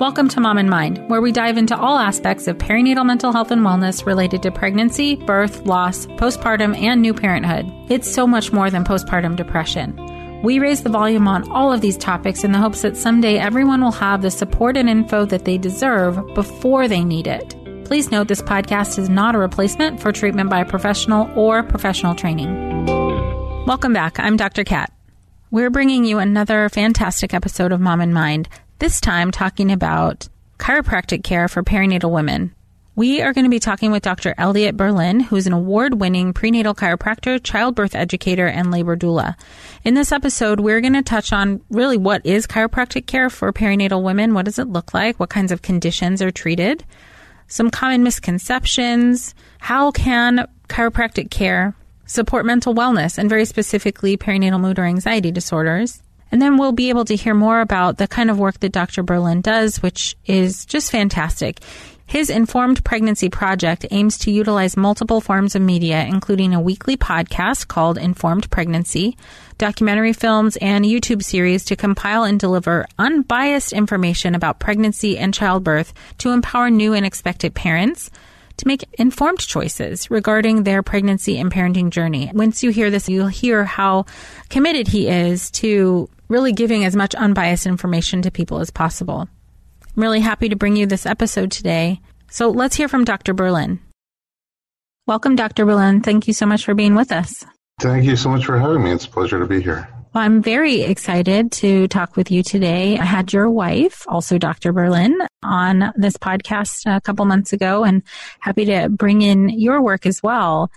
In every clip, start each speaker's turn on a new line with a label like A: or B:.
A: Welcome to Mom and Mind, where we dive into all aspects of perinatal mental health and wellness related to pregnancy, birth, loss, postpartum, and new parenthood. It's so much more than postpartum depression. We raise the volume on all of these topics in the hopes that someday everyone will have the support and info that they deserve before they need it. Please note this podcast is not a replacement for treatment by a professional or professional training. Welcome back. I'm Dr. Kat. We're bringing you another fantastic episode of Mom and Mind this time talking about chiropractic care for perinatal women. We are going to be talking with Dr. Elliot Berlin, who's an award winning prenatal chiropractor, childbirth educator, and labor doula. In this episode, we're going to touch on really what is chiropractic care for perinatal women? What does it look like? What kinds of conditions are treated? Some common misconceptions. How can chiropractic care support mental wellness and very specifically perinatal mood or anxiety disorders? And then we'll be able to hear more about the kind of work that Dr. Berlin does, which is just fantastic. His Informed Pregnancy Project aims to utilize multiple forms of media, including a weekly podcast called Informed Pregnancy, documentary films, and YouTube series to compile and deliver unbiased information about pregnancy and childbirth to empower new and expectant parents to make informed choices regarding their pregnancy and parenting journey. Once you hear this, you'll hear how committed he is to really giving as much unbiased information to people as possible. I'm really happy to bring you this episode today. So let's hear from Dr. Berlin. Welcome, Dr. Berlin. Thank you so much for being with us.
B: Thank you so much for having me. It's a pleasure to be here.
A: Well, I'm very excited to talk with you today. I had your wife, also Dr. Berlin, on this podcast a couple months ago and happy to bring in your work as well.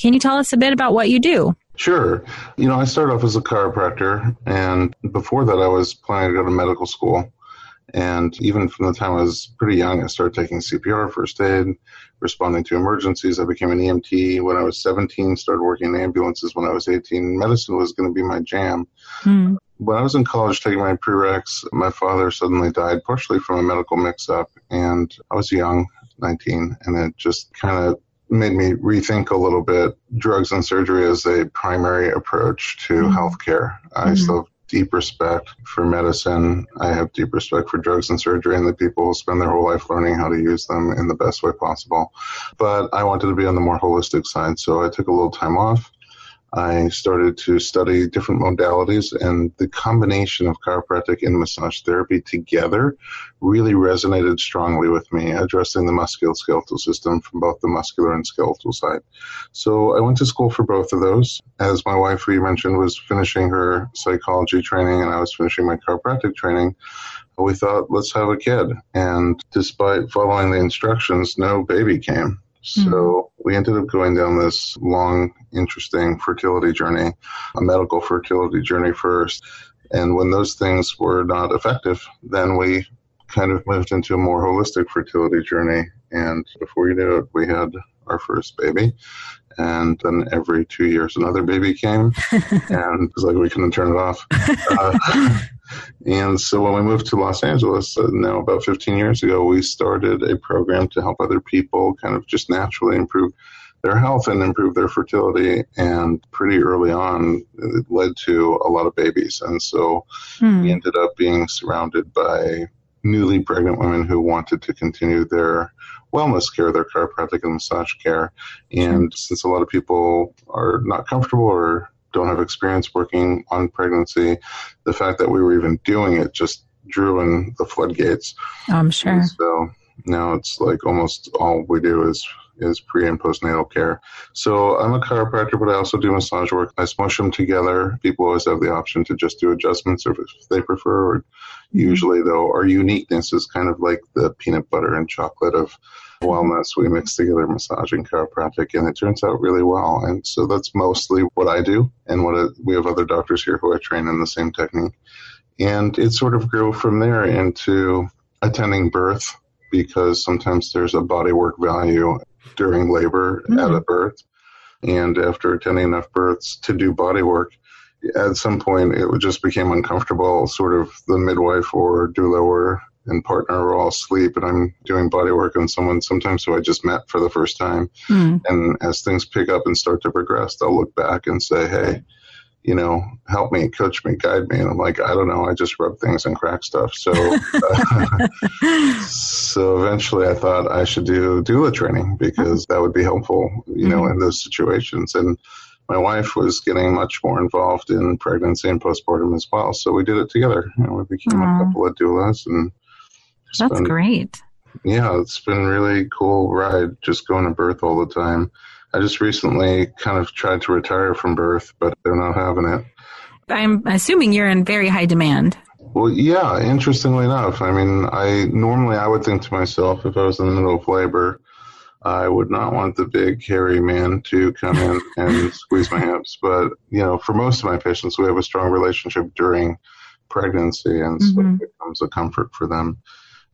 A: Can you tell us a bit about what you do?
B: Sure. You know, I started off as a chiropractor, and before that, I was planning to go to medical school. And even from the time I was pretty young, I started taking CPR, first aid, responding to emergencies. I became an EMT when I was 17, started working in ambulances when I was 18. Medicine was going to be my jam. Hmm. When I was in college taking my prereqs, my father suddenly died, partially from a medical mix up. And I was young, 19, and it just kind of made me rethink a little bit drugs and surgery as a primary approach to mm-hmm. healthcare. I mm-hmm. still have deep respect for medicine. I have deep respect for drugs and surgery and the people who spend their whole life learning how to use them in the best way possible. But I wanted to be on the more holistic side, so I took a little time off I started to study different modalities, and the combination of chiropractic and massage therapy together really resonated strongly with me, addressing the musculoskeletal system from both the muscular and skeletal side. So I went to school for both of those. As my wife, we mentioned, was finishing her psychology training, and I was finishing my chiropractic training we thought, let's have a kid. And despite following the instructions, no baby came. So mm-hmm. we ended up going down this long, interesting fertility journey, a medical fertility journey first. And when those things were not effective, then we kind of moved into a more holistic fertility journey. And before you knew it, we had our first baby. And then every two years, another baby came. and it was like we couldn't turn it off. Uh, and so when we moved to Los Angeles, uh, now about 15 years ago, we started a program to help other people kind of just naturally improve their health and improve their fertility. And pretty early on, it led to a lot of babies. And so hmm. we ended up being surrounded by newly pregnant women who wanted to continue their wellness care, their chiropractic and massage care. And since a lot of people are not comfortable or don't have experience working on pregnancy, the fact that we were even doing it just drew in the floodgates.
A: I'm sure. And
B: so now it's like almost all we do is is pre and postnatal care. So I'm a chiropractor, but I also do massage work. I smush them together. People always have the option to just do adjustments if they prefer. Or usually, though, our uniqueness is kind of like the peanut butter and chocolate of wellness. We mix together massage and chiropractic, and it turns out really well. And so that's mostly what I do, and what uh, we have other doctors here who I train in the same technique. And it sort of grew from there into attending birth because sometimes there's a bodywork value during labor mm-hmm. at a birth. And after attending enough births to do body work at some point it just became uncomfortable. Sort of the midwife or doula or and partner are all asleep and I'm doing body work on someone sometimes who I just met for the first time. Mm. And as things pick up and start to progress, they'll look back and say, Hey, you know, help me, coach me, guide me. And I'm like, I don't know. I just rub things and crack stuff. So, uh, so eventually I thought I should do doula training because that would be helpful, you know, mm-hmm. in those situations. And my wife was getting much more involved in pregnancy and postpartum as well. So we did it together. You know, we became Aww. a couple of doulas and
A: that's been, great.
B: Yeah, it's been really cool ride just going to birth all the time. I just recently kind of tried to retire from birth, but they're not having it.
A: I'm assuming you're in very high demand.
B: Well, yeah, interestingly enough. I mean, I normally I would think to myself if I was in the middle of labor, I would not want the big hairy man to come in and squeeze my hips. But, you know, for most of my patients, we have a strong relationship during pregnancy, and so mm-hmm. it becomes a comfort for them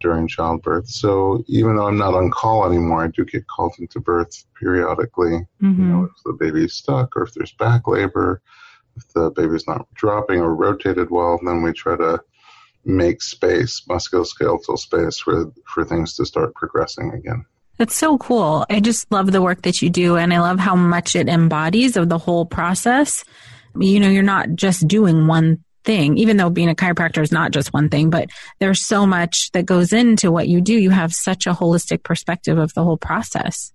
B: during childbirth. So even though I'm not on call anymore, I do get called into birth periodically. Mm-hmm. You know, if the baby's stuck or if there's back labor, if the baby's not dropping or rotated well, then we try to make space, musculoskeletal space for for things to start progressing again.
A: That's so cool. I just love the work that you do and I love how much it embodies of the whole process. You know, you're not just doing one thing, even though being a chiropractor is not just one thing, but there's so much that goes into what you do. You have such a holistic perspective of the whole process.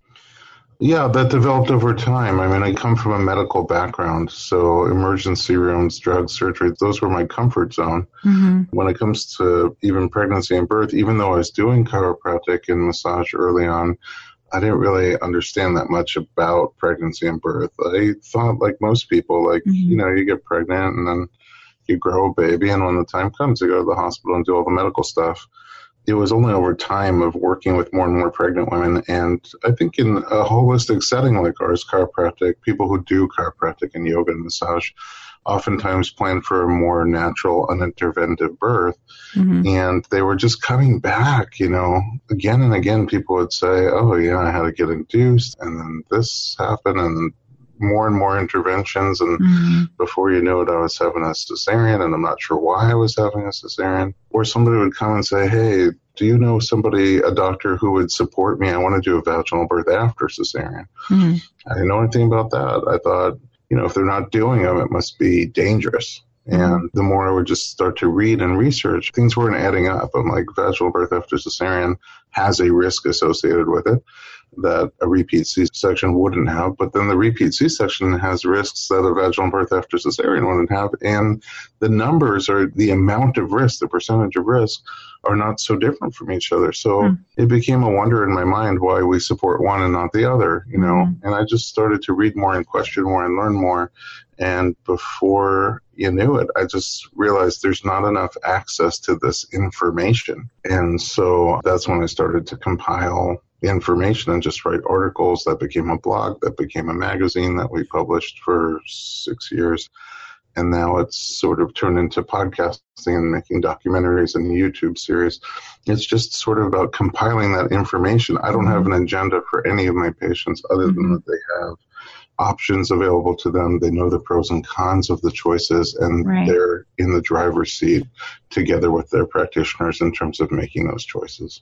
B: Yeah, that developed over time. I mean, I come from a medical background, so emergency rooms, drug surgery, those were my comfort zone. Mm-hmm. When it comes to even pregnancy and birth, even though I was doing chiropractic and massage early on, I didn't really understand that much about pregnancy and birth. I thought, like most people, like, mm-hmm. you know, you get pregnant and then you grow a baby, and when the time comes, you go to the hospital and do all the medical stuff. It was only over time of working with more and more pregnant women, and I think in a holistic setting like ours, chiropractic, people who do chiropractic and yoga and massage oftentimes plan for a more natural, uninterventive birth. Mm-hmm. And they were just coming back, you know, again and again. People would say, Oh, yeah, I had to get induced, and then this happened, and more and more interventions, and mm-hmm. before you know it, I was having a cesarean, and I'm not sure why I was having a cesarean. Or somebody would come and say, "Hey, do you know somebody, a doctor who would support me? I want to do a vaginal birth after cesarean." Mm-hmm. I didn't know anything about that. I thought, you know, if they're not doing them, it must be dangerous. Mm-hmm. And the more I would just start to read and research, things weren't adding up. I'm like, vaginal birth after cesarean has a risk associated with it that a repeat C-section wouldn't have. But then the repeat C-section has risks that a vaginal birth after cesarean wouldn't have. And the numbers or the amount of risk, the percentage of risk are not so different from each other. So mm. it became a wonder in my mind why we support one and not the other, you know, mm. and I just started to read more and question more and learn more. And before you knew it, I just realized there's not enough access to this information. And so that's when I started to compile information and just write articles that became a blog that became a magazine that we published for six years and now it's sort of turned into podcasting and making documentaries and YouTube series. It's just sort of about compiling that information. I don't have mm-hmm. an agenda for any of my patients other than mm-hmm. that they have options available to them. They know the pros and cons of the choices, and right. they're in the driver's seat together with their practitioners in terms of making those choices.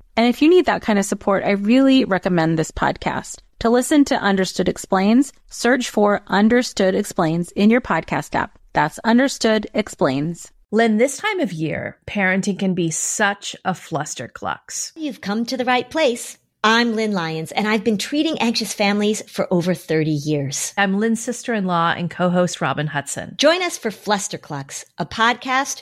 A: And if you need that kind of support, I really recommend this podcast. To listen to Understood Explains, search for Understood Explains in your podcast app. That's Understood Explains.
C: Lynn, this time of year, parenting can be such a flusterclux.
D: You've come to the right place. I'm Lynn Lyons, and I've been treating anxious families for over 30 years.
C: I'm Lynn's sister in law and co host Robin Hudson.
D: Join us for Flusterclux, a podcast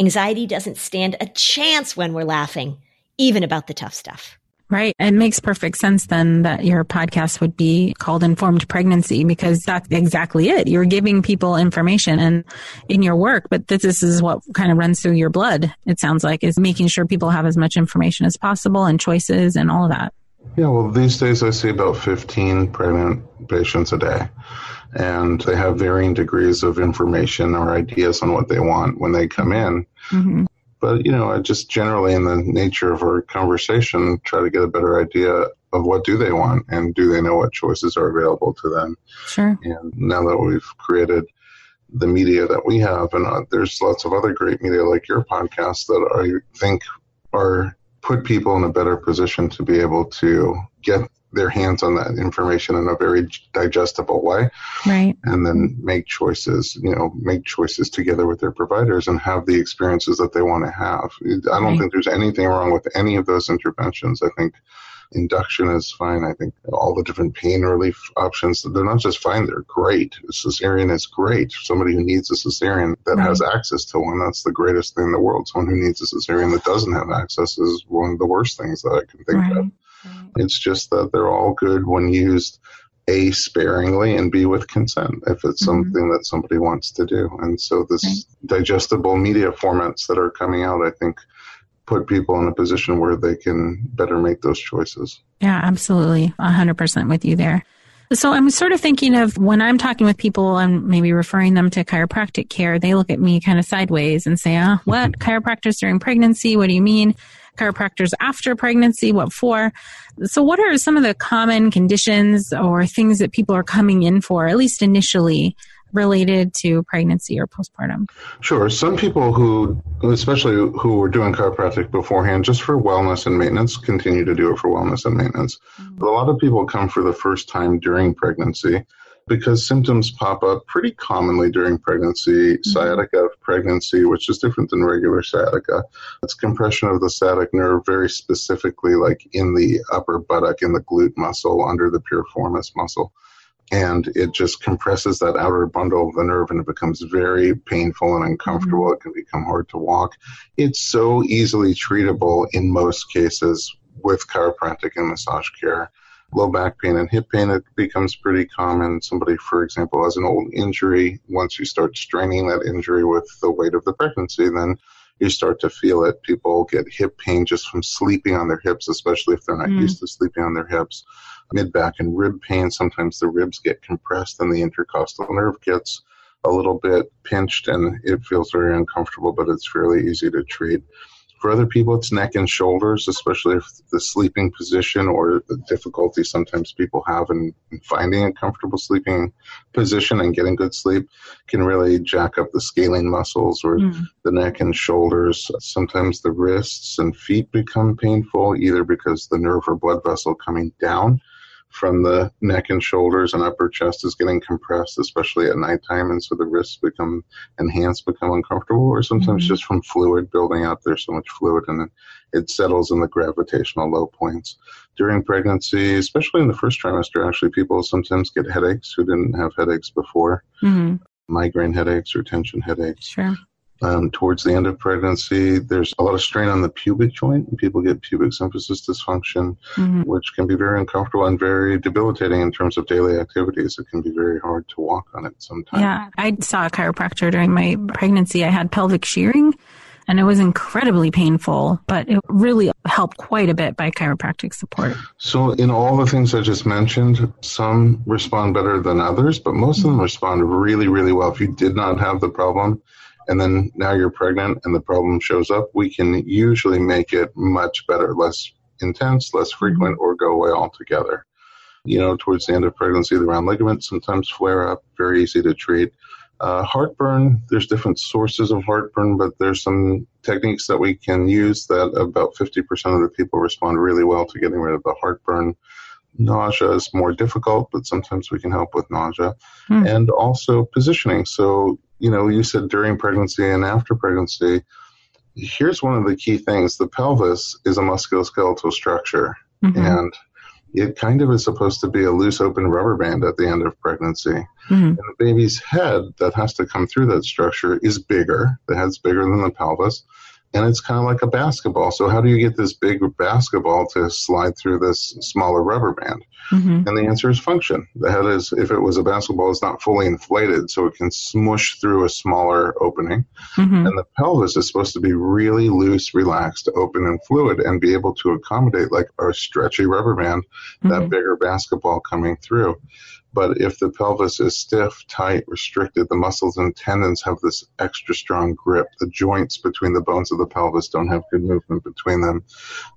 D: Anxiety doesn't stand a chance when we're laughing, even about the tough stuff.
A: Right. It makes perfect sense then that your podcast would be called Informed Pregnancy because that's exactly it. You're giving people information and in your work, but this, this is what kind of runs through your blood. It sounds like is making sure people have as much information as possible and choices and all of that.
B: Yeah. Well, these days I see about 15 pregnant patients a day and they have varying degrees of information or ideas on what they want when they come in. Mm-hmm. But, you know, I just generally in the nature of our conversation try to get a better idea of what do they want and do they know what choices are available to them.
A: Sure.
B: And now that we've created the media that we have, and uh, there's lots of other great media like your podcast that I think are put people in a better position to be able to get their hands on that information in a very digestible way.
A: Right.
B: And then make choices you know make choices together with their providers and have the experiences that they want to have. I don't right. think there's anything wrong with any of those interventions. I think induction is fine. I think all the different pain relief options they're not just fine they're great. A cesarean is great. Somebody who needs a cesarean that right. has access to one that's the greatest thing in the world. Someone who needs a cesarean that doesn't have access is one of the worst things that i can think right. of it's just that they're all good when used a sparingly and b with consent if it's mm-hmm. something that somebody wants to do and so this right. digestible media formats that are coming out i think put people in a position where they can better make those choices
A: yeah absolutely 100% with you there so I'm sort of thinking of when I'm talking with people and maybe referring them to chiropractic care, they look at me kind of sideways and say, "Ah, what mm-hmm. chiropractors during pregnancy? What do you mean?" Chiropractors after pregnancy, what for. So, what are some of the common conditions or things that people are coming in for, at least initially, related to pregnancy or postpartum?
B: Sure. Some people who, especially who were doing chiropractic beforehand, just for wellness and maintenance, continue to do it for wellness and maintenance. Mm-hmm. But a lot of people come for the first time during pregnancy because symptoms pop up pretty commonly during pregnancy. Mm-hmm. Sciatica of pregnancy, which is different than regular sciatica. It's compression of the sciatic nerve very specifically, like in the upper buttock, in the glute muscle, under the piriformis muscle. And it just compresses that outer bundle of the nerve and it becomes very painful and uncomfortable. Mm-hmm. It can become hard to walk. It's so easily treatable in most cases with chiropractic and massage care low back pain and hip pain, it becomes pretty common. Somebody, for example, has an old injury. Once you start straining that injury with the weight of the pregnancy, then you start to feel it. People get hip pain just from sleeping on their hips, especially if they're not mm. used to sleeping on their hips. Mid back and rib pain, sometimes the ribs get compressed and the intercostal nerve gets a little bit pinched and it feels very uncomfortable, but it's fairly easy to treat. For other people, it's neck and shoulders, especially if the sleeping position or the difficulty sometimes people have in, finding a comfortable sleeping position and getting good sleep can really jack up the scalene muscles or mm. the neck and shoulders. Sometimes the wrists and feet become painful either because the nerve or blood vessel coming down from the neck and shoulders and upper chest is getting compressed, especially at nighttime, and so the wrists become and hands become uncomfortable, or sometimes mm-hmm. just from fluid building up. There's so much fluid, and it settles in the gravitational low points during pregnancy, especially in the first trimester. Actually, people sometimes get headaches who didn't have headaches before. Mm-hmm. Migraine headaches or tension headaches.
A: Sure
B: um, towards the end of pregnancy. There's a lot of strain on the pubic joint, and people get pubic symphysis dysfunction, mm-hmm. which can be very uncomfortable and very debilitating in terms of daily activities. It can be very hard to walk on it sometimes.
A: Yeah, I saw a chiropractor during my pregnancy. I had pelvic shearing. And it was incredibly painful, but it really helped quite a bit by chiropractic support.
B: So, in all the things I just mentioned, some respond better than others, but most of them respond really, really well. If you did not have the problem, and then now you're pregnant and the problem shows up, we can usually make it much better, less intense, less frequent, mm-hmm. or go away altogether. You know, towards the end of pregnancy, the round ligaments sometimes flare up, very easy to treat. Uh, heartburn, there's different sources of heartburn, but there's some techniques that we can use that about 50% of the people respond really well to getting rid of the heartburn. Nausea is more difficult, but sometimes we can help with nausea. Mm. And also positioning. So you know, you said during pregnancy and after pregnancy. Here's one of the key things the pelvis is a musculoskeletal structure, mm-hmm. and it kind of is supposed to be a loose open rubber band at the end of pregnancy. Mm-hmm. And the baby's head that has to come through that structure is bigger. The head's bigger than the pelvis and it's kind of like a basketball. So how do you get this big basketball to slide through this smaller rubber band? Mm-hmm. And the answer is function. The head is, if it was a basketball, it's not fully inflated, so it can smush through a smaller opening. Mm-hmm. And the pelvis is supposed to be really loose, relaxed, open, and fluid, and be able to accommodate like a stretchy rubber band, mm-hmm. that bigger basketball coming through. But if the pelvis is stiff, tight, restricted, the muscles and tendons have this extra strong grip. The joints between the bones of the pelvis don't have good movement between them.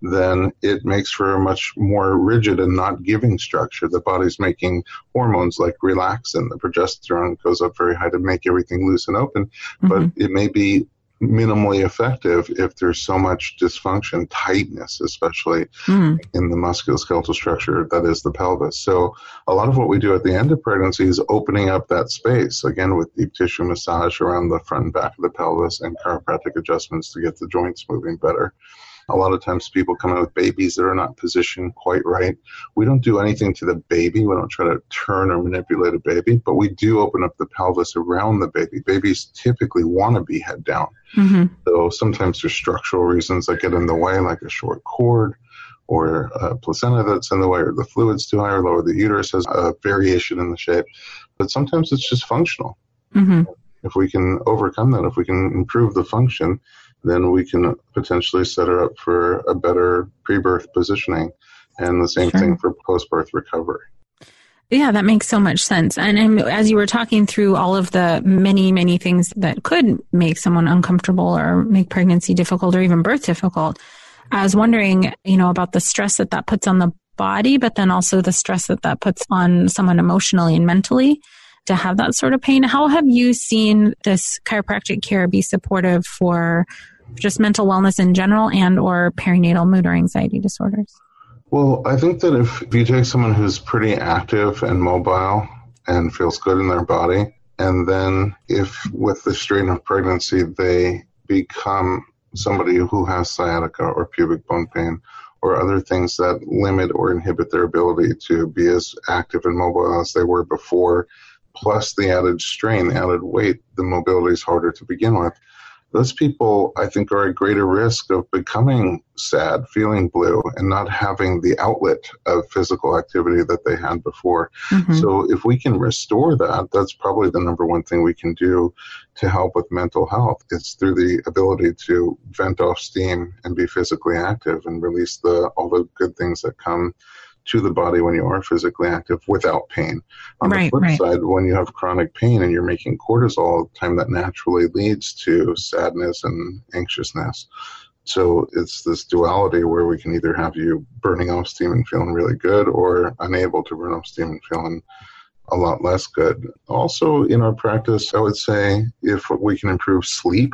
B: Then it makes for a much more rigid and not giving structure. The body's making hormones like relaxin. The progesterone goes up very high to make everything loose and open, mm-hmm. but it may be minimally effective if there's so much dysfunction, tightness, especially mm. in the musculoskeletal structure that is the pelvis. So, a lot of what we do at the end of pregnancy is opening up that space, again, with deep tissue massage around the front and back of the pelvis and chiropractic adjustments to get the joints moving better. A lot of times people come in with babies that are not positioned quite right. We don't do anything to the baby. We don't try to turn or manipulate a baby, but we do open up the pelvis around the baby. Babies typically want to be head down. Mm-hmm. So sometimes there's structural reasons that get in the way, like a short cord or a placenta that's in the way, or the fluid's too high or low, or the uterus has a variation in the shape. But sometimes it's just functional. Mm-hmm. If we can overcome that, if we can improve the function, then we can potentially set her up for a better pre-birth positioning and the same sure. thing for post-birth recovery.
A: Yeah, that makes so much sense. And, and, as you were talking through all of the many, many things that could make someone uncomfortable or make pregnancy difficult or even birth difficult, I was wondering, you know, about the stress that that puts on the body, but then also the stress that that puts on someone emotionally and mentally to have that sort of pain. How have you seen this chiropractic care be supportive for just mental wellness in general and or perinatal mood or anxiety disorders?
B: Well, I think that if, you take someone who's pretty active and mobile and feels good in their body, and then if with the strain of pregnancy they become somebody who has sciatica or pubic bone pain or other things that limit or inhibit their ability to be as active and mobile as they were before, plus the added strain, the added weight, the mobility is harder to begin with those people, I think, are at greater risk of becoming sad, feeling blue, and not having the outlet of physical activity that they had before. Mm-hmm. So, if we can restore that, that's probably the number one thing we can do to help with mental health. It's through the ability to vent off steam and be physically active and release the all the good things that come to the body when you are physically active without pain. On right, the flip right. side, when you have chronic pain and you're making cortisol all the time, that naturally leads to sadness and anxiousness. So it's this duality where we can either have you burning off steam and feeling really good or unable to burn off steam and feeling a lot less good. Also, in our practice, I would say if we can improve sleep,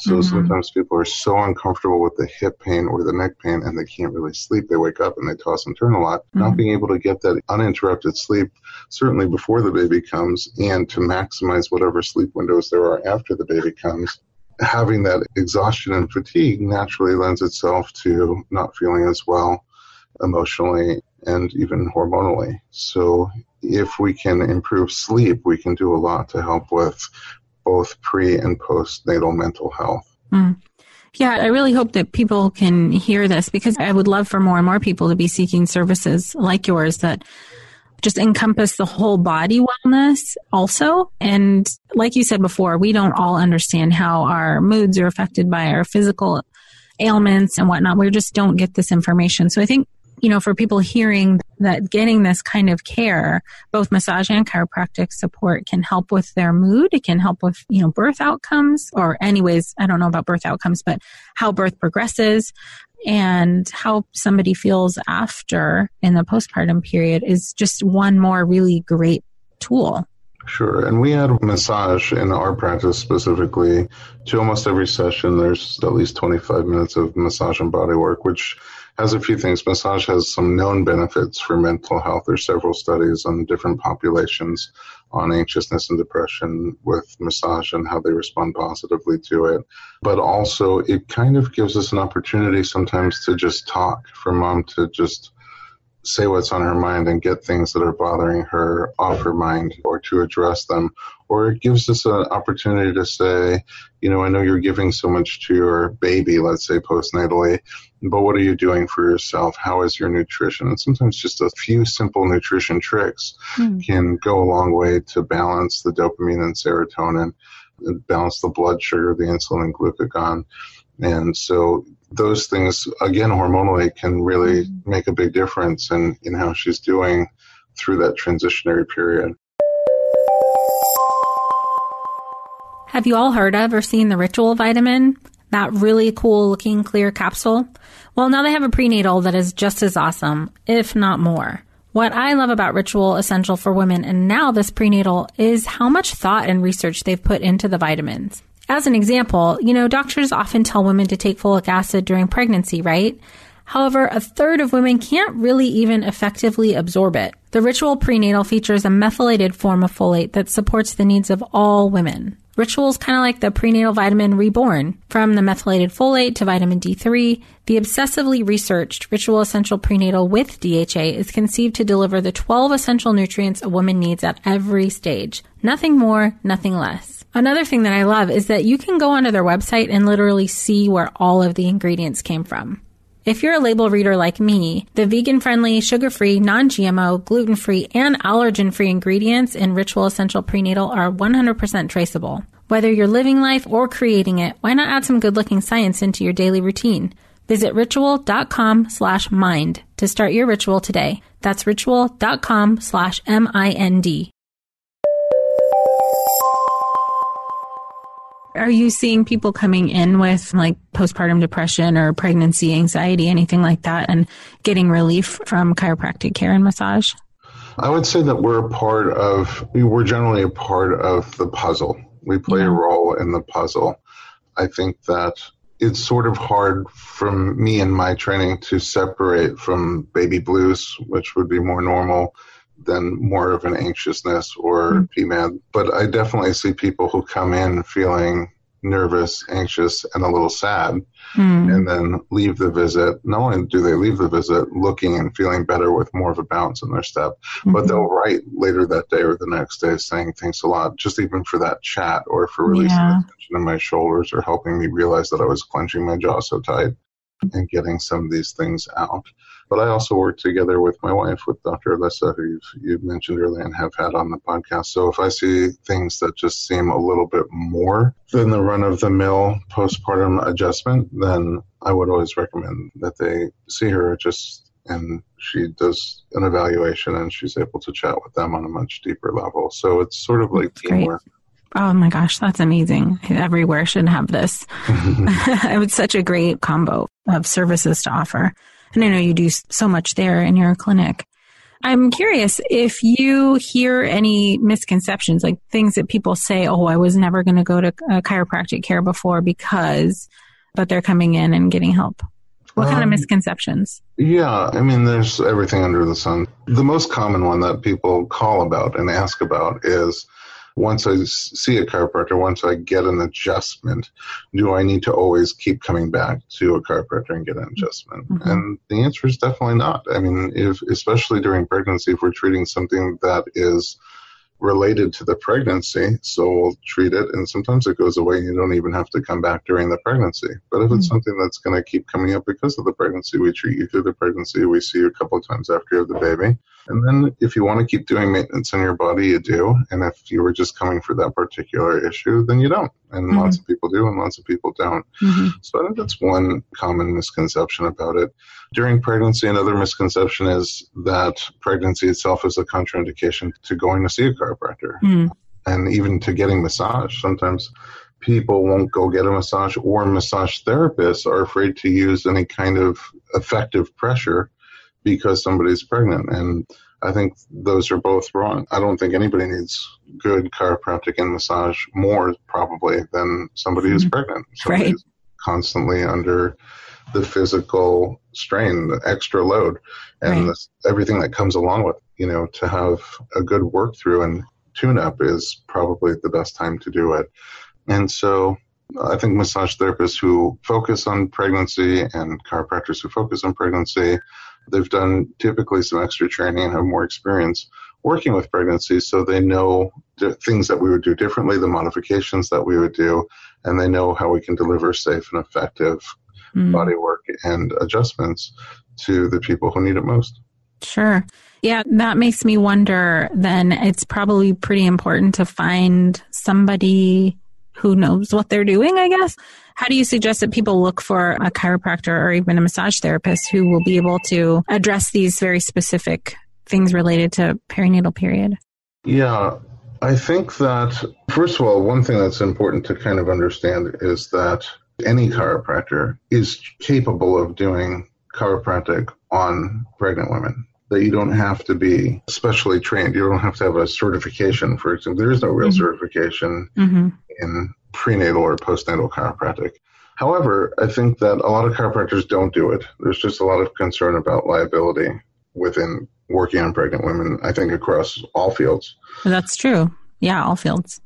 B: so mm-hmm. sometimes people are so uncomfortable with the hip pain or the neck pain and they can't really sleep. They wake up and they toss and turn a lot. Mm-hmm. Not being able to get that uninterrupted sleep, certainly before the baby comes, and to maximize whatever sleep windows there are after the baby comes. Having that exhaustion and fatigue naturally lends itself to not feeling as well emotionally and even hormonally. So if we can improve sleep, we can do a lot to help with both pre and postnatal mental health. Mm.
A: Yeah, I really hope that people can hear this because I would love for more and more people to be seeking services like yours that just encompass the whole body wellness also. And like you said before, we don't all understand how our moods are affected by our physical ailments and whatnot. We just don't get this information. So I think you know, for people hearing that getting this kind of care, both massage and chiropractic support can help with their mood. It can help with, you know, birth outcomes or anyways, I don't know about birth outcomes, but how birth progresses and how somebody feels after in the postpartum period is just one more really great tool.
B: Sure. And we add massage in our practice specifically to almost every session. There's at least 25 minutes of massage and body work, which has a few things. Massage has some known benefits for mental health. There's several studies on different populations on anxiousness and depression with massage and how they respond positively to it. But also, it kind of gives us an opportunity sometimes to just talk for mom to just say what's on her mind and get things that are bothering her off her mind or to address them. Or it gives us an opportunity to say, you know, I know you're giving so much to your baby, let's say postnatally, but what are you doing for yourself? How is your nutrition? And sometimes just a few simple nutrition tricks mm. can go a long way to balance the dopamine and serotonin, and balance the blood sugar, the insulin and glucagon. And so those things, again, hormonally can really mm-hmm. make a big difference in, in how she's doing through that transitionary period.
A: Have you all heard of or seen the ritual vitamin? That really cool looking clear capsule? Well, now they have a prenatal that is just as awesome, if not more. What I love about Ritual Essential for Women and now this prenatal is how much thought and research they've put into the vitamins. As an example, you know, doctors often tell women to take folic acid during pregnancy, right? However, a third of women can't really even effectively absorb it. The Ritual Prenatal features a methylated form of folate that supports the needs of all women. Ritual is kind of like the prenatal vitamin reborn. From the methylated folate to vitamin D3, the obsessively researched Ritual Essential Prenatal with DHA is conceived to deliver the 12 essential nutrients a woman needs at every stage. Nothing more, nothing less. Another thing that I love is that you can go onto their website and literally see where all of the ingredients came from. If you're a label reader like me, the vegan friendly, sugar free, non GMO, gluten free, and allergen free ingredients in Ritual Essential Prenatal are 100% traceable. Whether you're living life or creating it, why not add some good looking science into your daily routine? Visit ritual.com slash mind to start your ritual today. That's ritual.com slash M-I-N-D. Are you seeing people coming in with like postpartum depression or pregnancy anxiety, anything like that, and getting relief from chiropractic care and massage?
B: I would say that we're a part of, we're generally a part of the puzzle. We play yeah. a role in the puzzle. I think that it's sort of hard from me and my training to separate from baby blues, which would be more normal than more of an anxiousness or mm-hmm. PMAD. But I definitely see people who come in feeling nervous, anxious, and a little sad,
A: Mm.
B: and then leave the visit. Not only do they leave the visit looking and feeling better with more of a bounce in their step, but
A: Mhm.
B: they'll write later that day or the next day saying thanks a lot, just even for that chat or for releasing
A: Yeah.
B: the tension in my shoulders or helping me realize that I was clenching my jaw so tight and getting some of these things out. But I also work together with my wife, with Dr. Alyssa, who you've, you've mentioned earlier and have had on the podcast. So if I see things that just seem a little bit more than the run of the mill postpartum adjustment, then I would always recommend that they see her just and she does an evaluation and she's able to chat with them on a much deeper level. So it's sort of like teamwork.
A: Oh my gosh, that's amazing. Everywhere should have this. it's such a great combo of services to offer. And I know you do so much there in your clinic. I'm curious if you hear any misconceptions, like things that people say, oh, I was never going to go to uh, chiropractic care before because, but they're coming in and getting help. What kind of
B: Um,
A: misconceptions?
B: Yeah, I mean, there's everything under the sun. The most common one that people call about and ask about is once I see a chiropractor, once I get an adjustment, do I need to always keep coming back to a chiropractor and get an adjustment?
A: Mhm.
B: And the answer is definitely not. I mean, if especially during pregnancy, if we're treating something that is related to the pregnancy, so we'll treat it, and sometimes it goes away. and You don't even have to come back during the pregnancy. But if it's
A: Mhm.
B: something that's going to keep coming up because of the pregnancy, we treat you through the pregnancy. We see you a couple of times after you have the baby. And then if you want to keep doing maintenance in your body, you do. And if you were just coming for that particular issue, then you don't. And
A: Mhm.
B: lots of people do, and lots of people don't.
A: Mhm.
B: So I think that's one common misconception about it. During pregnancy, another misconception is that pregnancy itself is a contraindication to going to see a chiropractor
A: Mm.
B: and even to getting massage. Sometimes people won't go get a massage, or massage therapists are afraid to use any kind of effective pressure because somebody's pregnant. And I think those are both wrong. I don't think anybody needs good chiropractic and massage more probably than somebody who's
A: Mhm.
B: pregnant. Somebody
A: Right.
B: who's constantly under the physical strain, the extra load, and
A: Right.
B: this, everything that comes along with, you know, to have a good work through and tune up is probably the best time to do it. And so I think massage therapists who focus on pregnancy and chiropractors who focus on pregnancy, they've done typically some extra training and have more experience working with pregnancies, so they know the things that we would do differently, the modifications that we would do, and they know how we can deliver safe and effective
A: Mm.
B: body work and adjustments to the people who need it most.
A: Sure. Yeah, that makes me wonder then it's probably pretty important to find somebody who knows what they're doing, I guess. How do you suggest that people look for a chiropractor or even a massage therapist who will be able to address these very specific things related to perinatal period?
B: Yeah, I think that, first of all, one thing that's important to kind of understand is that any chiropractor is capable of doing chiropractic on pregnant women. That you don't have to be specially trained. You don't have to have a certification, for example. There is no real
A: Mhm.
B: certification
A: Mm-hmm.
B: in prenatal or postnatal chiropractic. However, I think that a lot of chiropractors don't do it. There's just a lot of concern about liability within working on pregnant women, I think, across all fields.
A: That's true. Yeah, all fields.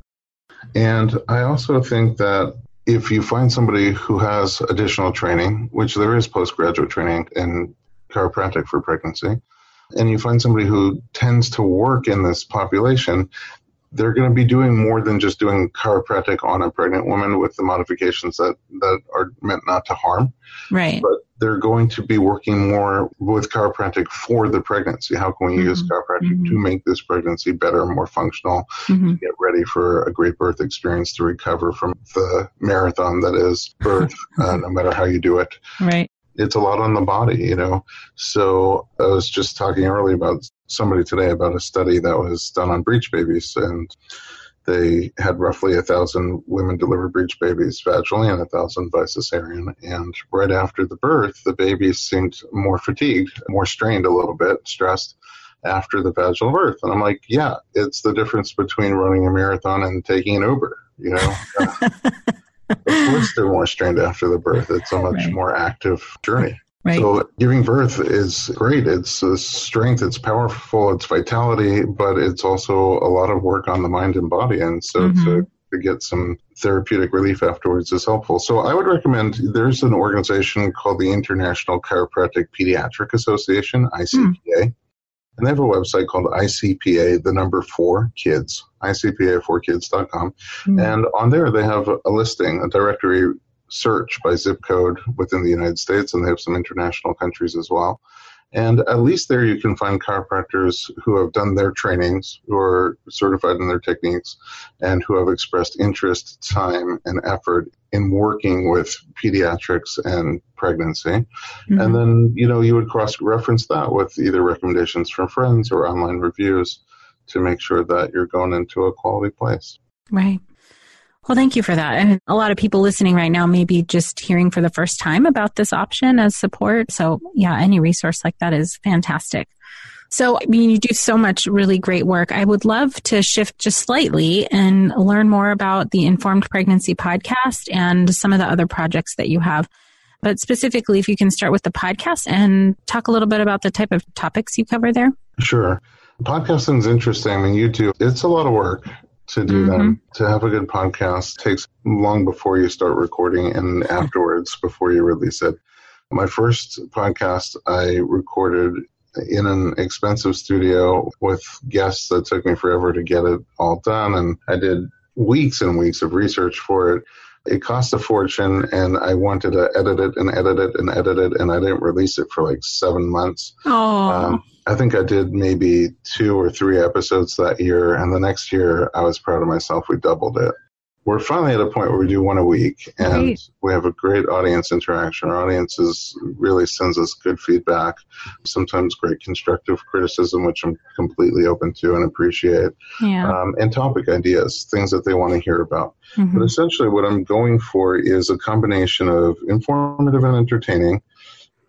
B: And I also think that if you find somebody who has additional training, which there is postgraduate training in chiropractic for pregnancy, and you find somebody who tends to work in this population, they're going to be doing more than just doing chiropractic on a pregnant woman with the modifications that, that are meant not to harm,
A: Right.
B: but they're going to be working more with chiropractic for the pregnancy. How can we use
A: Mhm.
B: chiropractic
A: Mhm.
B: to make this pregnancy better, more functional,
A: hmm
B: get ready for a great birth experience to recover from the marathon that is birth, uh, no matter how you do it.
A: Right.
B: It's a lot on the body, you know. So I was just talking earlier about somebody today about a study that was done on breech babies, and they had roughly a thousand women deliver breech babies vaginally and a thousand by cesarean. And right after the birth, the babies seemed more fatigued, more strained a little bit, stressed after the vaginal birth. And I'm like, yeah, it's the difference between running a marathon and taking an Uber, you know? of course they're more strained after the birth. It's a much
A: Right.
B: more active journey.
A: Right.
B: So giving birth is great. It's uh, strength, it's powerful, it's vitality, but it's also a lot of work on the mind and body. And so to
A: Mhm.
B: to get some therapeutic relief afterwards is helpful. So I would recommend there's an organization called the International Chiropractic Pediatric Association, ICPA. Mm. And they have a website called ICPA, the number four kids, ICPA4kids.com. Mm. And on there, they have a listing, a directory search by zip code within the United States, and they have some international countries as well. And at least there you can find chiropractors who have done their trainings, who are certified in their techniques, and who have expressed interest, time, and effort in working with pediatrics and pregnancy. Mm-hmm. And then, you know, you would cross reference that with either recommendations from friends or online reviews to make sure that you're going into a quality place.
A: Right. Well, thank you for that. And a lot of people listening right now may be just hearing for the first time about this option as support. So, yeah, any resource like that is fantastic. So, I mean, you do so much really great work. I would love to shift just slightly and learn more about the Informed Pregnancy podcast and some of the other projects that you have. But specifically, if you can start with the podcast and talk a little bit about the type of topics you cover there.
B: Sure. Podcasting is interesting. I mean, you do, it's a lot of work to do mm-hmm. them. To have a good podcast takes long before you start recording and afterwards before you release it. My first podcast I recorded in an expensive studio with guests that took me forever to get it all done. And I did weeks and weeks of research for it. It cost a fortune, and I wanted to edit it and edit it and edit it, and I didn't release it for like seven months.
A: Um,
B: I think I did maybe two or three episodes that year, and the next year I was proud of myself. We doubled it. We're finally at a point where we do one a week, and right. we have a great audience interaction. Our audience is, really sends us good feedback, sometimes great constructive criticism, which I'm completely open to and appreciate,
A: yeah. um,
B: and topic ideas, things that they want to hear about. Mm-hmm. But essentially, what I'm going for is a combination of informative and entertaining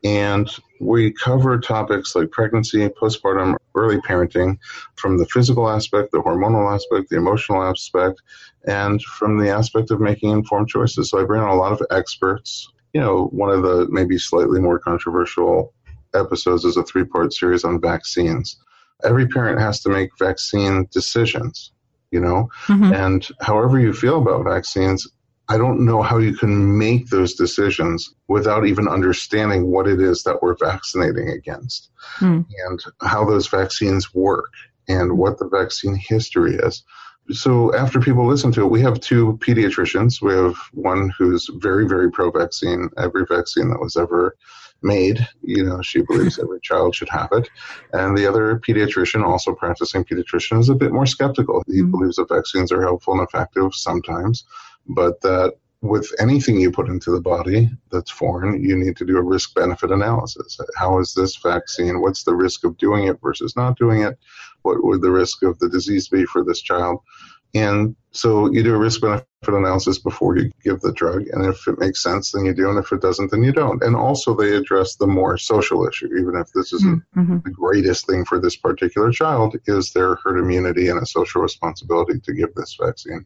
B: and we cover topics like pregnancy, postpartum, early parenting from the physical aspect, the hormonal aspect, the emotional aspect, and from the aspect of making informed choices. So I bring on a lot of experts. You know, one of the maybe slightly more controversial episodes is a three part series on vaccines. Every parent has to make vaccine decisions, you know, mm-hmm. and however you feel about vaccines, I don't know how you can make those decisions without even understanding what it is that we're vaccinating against mm. and how those vaccines work and what the vaccine history is. So after people listen to it, we have two pediatricians. We have one who's very, very pro vaccine, every vaccine that was ever made. You know, she believes every child should have it. And the other pediatrician, also practicing pediatrician, is a bit more skeptical. He mm-hmm. believes that vaccines are helpful and effective sometimes, but that with anything you put into the body that's foreign, you need to do a risk benefit analysis. How is this vaccine? What's the risk of doing it versus not doing it? What would the risk of the disease be for this child? And so you do a risk benefit analysis before you give the drug. And if it makes sense, then you do. And if it doesn't, then you don't. And also, they address the more social issue, even if this isn't mm-hmm. the greatest thing for this particular child, is their herd immunity and a social responsibility to give this vaccine.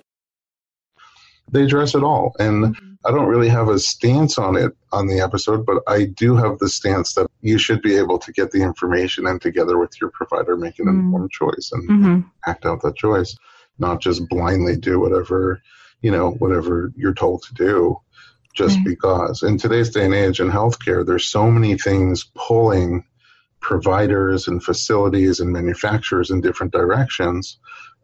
B: they address it all. And mm-hmm. I don't really have a stance on it on the episode, but I do have the stance that you should be able to get the information and together with your provider make an mm-hmm. informed choice and mm-hmm. act out that choice, not just blindly do whatever, you know, whatever you're told to do just because. In today's day and age in healthcare, there's so many things pulling providers and facilities and manufacturers in different directions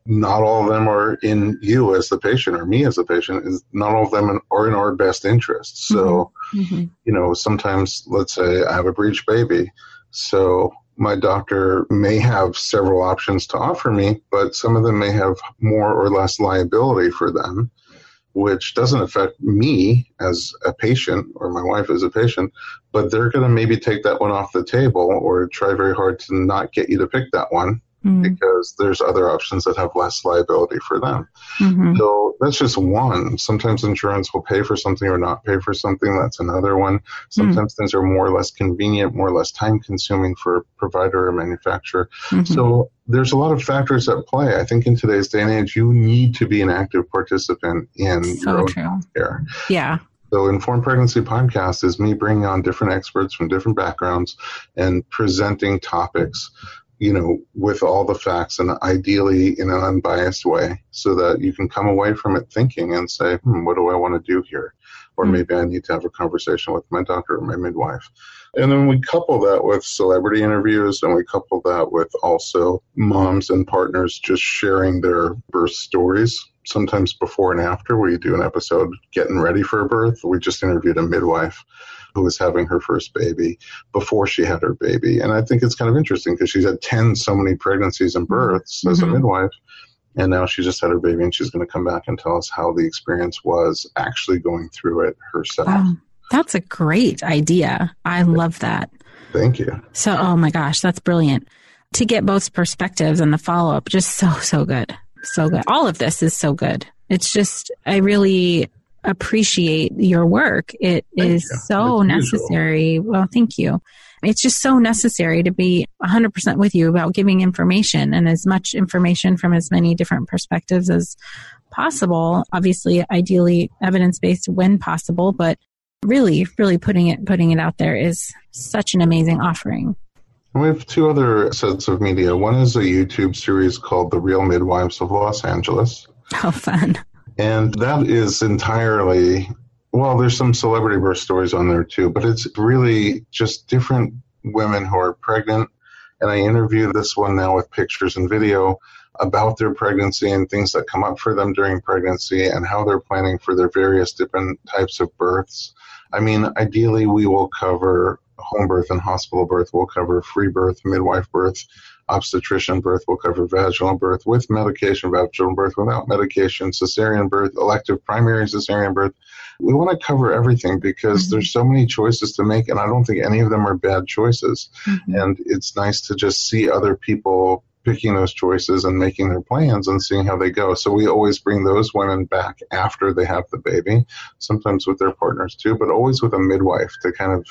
B: not all of them are in you as the patient or me as the patient is not all of them are in our best interest so mm-hmm. mm-hmm. you know sometimes let's say i have a breech baby so my doctor may have several options to offer me but some of them may have more or less liability for them which doesn't affect me as a patient or my wife as a patient, but they're going to maybe take that one off the table or try very hard to not get you to pick that one mm-hmm. because there's other options that have less liability for them. Mm-hmm. So that's just one. Sometimes insurance will pay for something or not pay for something. That's another one. Sometimes mm-hmm. things are more or less convenient, more or less time consuming for a provider or manufacturer. Mm-hmm. So there's a lot of factors at play. I think in today's day and age, you need to be an active participant in so your own true. care.
A: Yeah.
B: So, Informed Pregnancy Podcast is me bringing on different experts from different backgrounds and presenting topics you know, with all the facts and ideally in an unbiased way so that you can come away from it thinking and say, hmm, what do I want to do here? Or mm-hmm. maybe I need to have a conversation with my doctor or my midwife. And then we couple that with celebrity interviews and we couple that with also moms and partners just sharing their birth stories. Sometimes before and after, we do an episode getting ready for a birth. We just interviewed a midwife who was having her first baby before she had her baby. And I think it's kind of interesting because she's had 10 so many pregnancies and births mm-hmm. as a mm-hmm. midwife. And now she just had her baby and she's going to come back and tell us how the experience was actually going through it herself. Um,
A: that's a great idea. I love that.
B: Thank you.
A: So, oh my gosh, that's brilliant. To get both perspectives and the follow up, just so, so good. So good. All of this is so good. It's just, I really appreciate your work. It thank is you. so necessary. Usual. Well, thank you. It's just so necessary to be 100% with you about giving information and as much information from as many different perspectives as possible. Obviously, ideally evidence based when possible, but really, really putting it, putting it out there is such an amazing offering.
B: We have two other sets of media. One is a YouTube series called The Real Midwives of Los Angeles.
A: How fun.
B: And that is entirely, well, there's some celebrity birth stories on there too, but it's really just different women who are pregnant. And I interview this one now with pictures and video about their pregnancy and things that come up for them during pregnancy and how they're planning for their various different types of births. I mean, ideally, we will cover home birth and hospital birth. We'll cover free birth, midwife birth, obstetrician birth will cover vaginal birth with medication, vaginal birth without medication, cesarean birth, elective primary cesarean birth. We want to cover everything because mm-hmm. there's so many choices to make, and I don't think any of them are bad choices. Mm-hmm. And it's nice to just see other people picking those choices and making their plans and seeing how they go. So we always bring those women back after they have the baby, sometimes with their partners too, but always with a midwife to kind of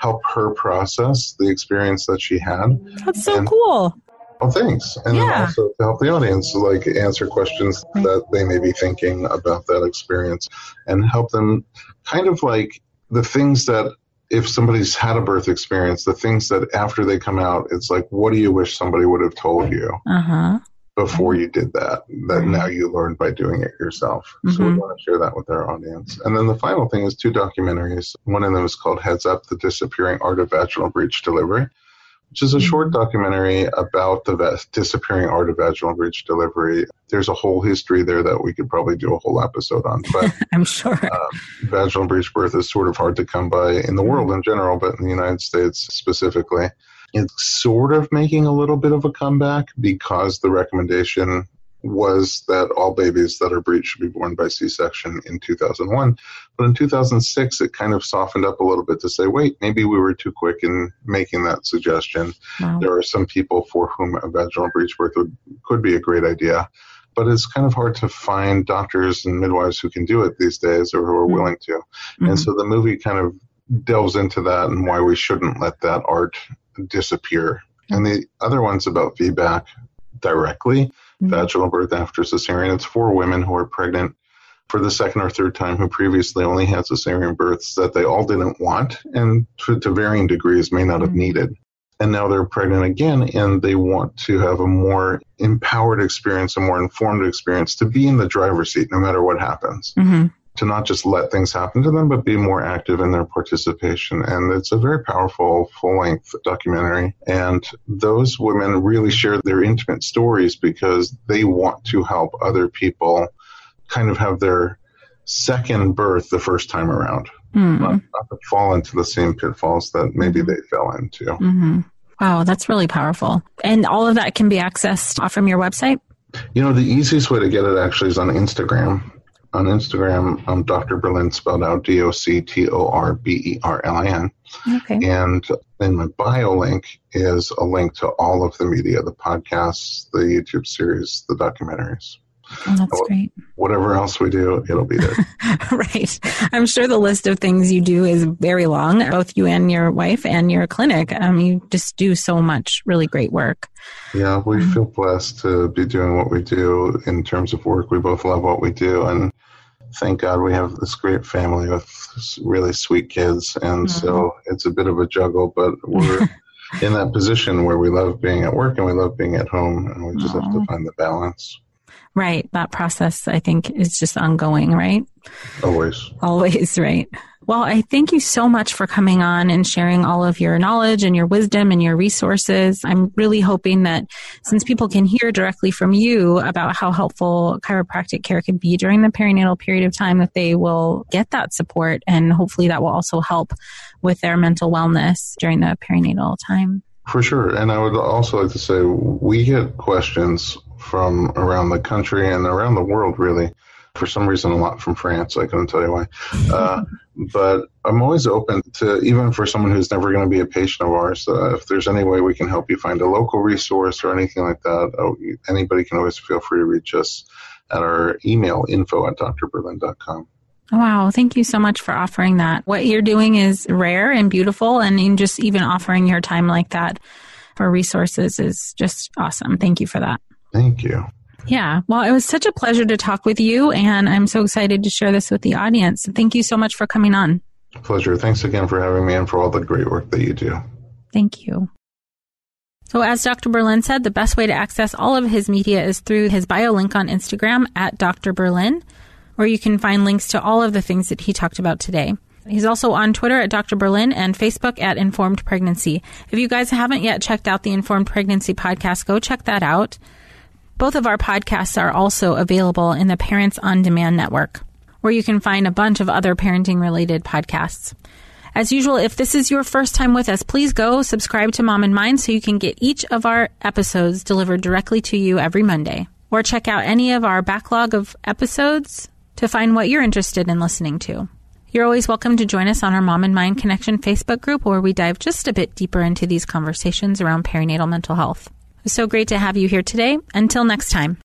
B: help her process the experience that she had.
A: That's so and, cool.
B: Well, thanks. And yeah. also to help the audience, like answer questions right. that they may be thinking about that experience and help them kind of like the things that if somebody's had a birth experience, the things that after they come out, it's like, what do you wish somebody would have told you?
A: Uh huh.
B: before you did that that now you learned by doing it yourself. So we
A: Mhm.
B: want to share that with our audience. And then the final thing is two documentaries. One of them is called Heads Up: The Disappearing Art of Vaginal Breech Delivery, which is a mm-hmm. short documentary about the disappearing art of vaginal breech delivery. There's a whole history there that we could probably do a whole episode on, but
A: I'm sure.
B: Uh, vaginal breech birth is sort of hard to come by in the mm-hmm. world in general, but in the United States specifically. It's sort of making a little bit of a comeback because the recommendation was that all babies that are breech should be born by C-section in 2001. But in 2006, it kind of softened up a little bit to say, wait, maybe we were too quick in making that suggestion.
A: Wow.
B: There are some people for whom a vaginal breech birth would, could be a great idea. But it's kind of hard to find doctors and midwives who can do it these days or who are
A: Mhm.
B: willing to.
A: Mhm.
B: And so the movie kind of delves into that and why we shouldn't let that art disappear. And the other one's about VBAC directly, Vaginal birth after cesarean. It's for women who are pregnant for the second or third time who previously only had cesarean births that they all didn't want and to, to varying degrees may not have
A: Mhm.
B: needed. And now they're pregnant again and they want to have a more empowered experience, a more informed experience to be in the driver's seat no matter what happens
A: Mhm.
B: To not just let things happen to them, but be more active in their participation. And it's a very powerful full length documentary. And those women really share their intimate stories because they want to help other people kind of have their second birth the first time around,
A: Mhm.
B: not, not to fall into the same pitfalls that maybe they fell into.
A: Mhm. Wow, that's really powerful. And all of that can be accessed from your website?
B: You know, the easiest way to get it actually is on Instagram. On Instagram, um, Dr. Berlin spelled out D O C T O R B E R L I N.
A: Okay.
B: And in my bio link is a link to all of the media, the podcasts, the YouTube series, the documentaries.
A: Oh, that's great.
B: Whatever else we do, it'll be there.
A: right. I'm sure the list of things you do is very long, both you and your wife and your clinic. Um, you just do so much really great work.
B: yeah, we feel blessed to be doing what we do in terms of work. We both love what we do. And thank God we have this great family with really sweet kids. And mm-hmm. so it's a bit of a juggle, but we're in that position where we love being at work and we love being at home. And we just have to find the balance
A: Right. That process, I think, is just ongoing, right?
B: always.
A: Always, right. Well, I thank you so much for coming on and sharing all of your knowledge and your wisdom and your resources. I'm really hoping that since people can hear directly from you about how helpful chiropractic care can be during the perinatal period of time, that they will get that support and hopefully that will also help with their mental wellness during the perinatal time.
B: For sure. And I would also like to say we get questions from around the country and around the world, really. For some reason, a lot from France. I couldn't tell you why. Uh, but I'm always open to, even for someone who's never going to be a patient of ours, uh, if there's any way we can help you find a local resource or anything like that, oh, anybody can always feel free to reach us at our email info at drberlin.com.
A: Wow, thank you so much for offering that. What you're doing is rare and beautiful, and in just even offering your time like that for resources is just awesome. Thank you for that.
B: Thank you.
A: Yeah, well, it was such a pleasure to talk with you, and I'm so excited to share this with the audience. Thank you so much for coming on.
B: Pleasure. Thanks again for having me and for all the great work that you do.
A: Thank you. So, as Dr. Berlin said, the best way to access all of his media is through his bio link on Instagram at Dr. Berlin, where you can find links to all of the things that he talked about today. He's also on Twitter at Dr. Berlin and Facebook at Informed Pregnancy. If you guys haven't yet checked out the Informed Pregnancy podcast, go check that out. Both of our podcasts are also available in the Parents on Demand network, where you can find a bunch of other parenting related podcasts. As usual, if this is your first time with us, please go subscribe to Mom and Mind so you can get each of our episodes delivered directly to you every Monday. Or check out any of our backlog of episodes to find what you're interested in listening to. You're always welcome to join us on our Mom and Mind Connection Facebook group where we dive just a bit deeper into these conversations around perinatal mental health. So great to have you here today. Until next time.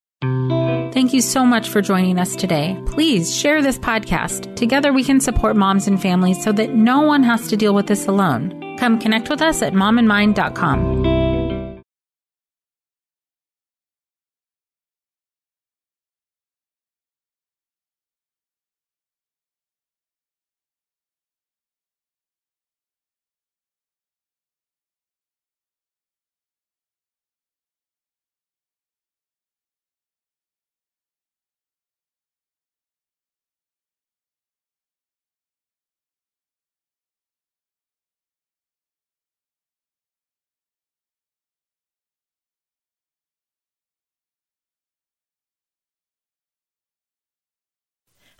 A: Thank you so much for joining us today. Please share this podcast. Together we can support moms and families so that no one has to deal with this alone. Come connect with us at momandmind.com.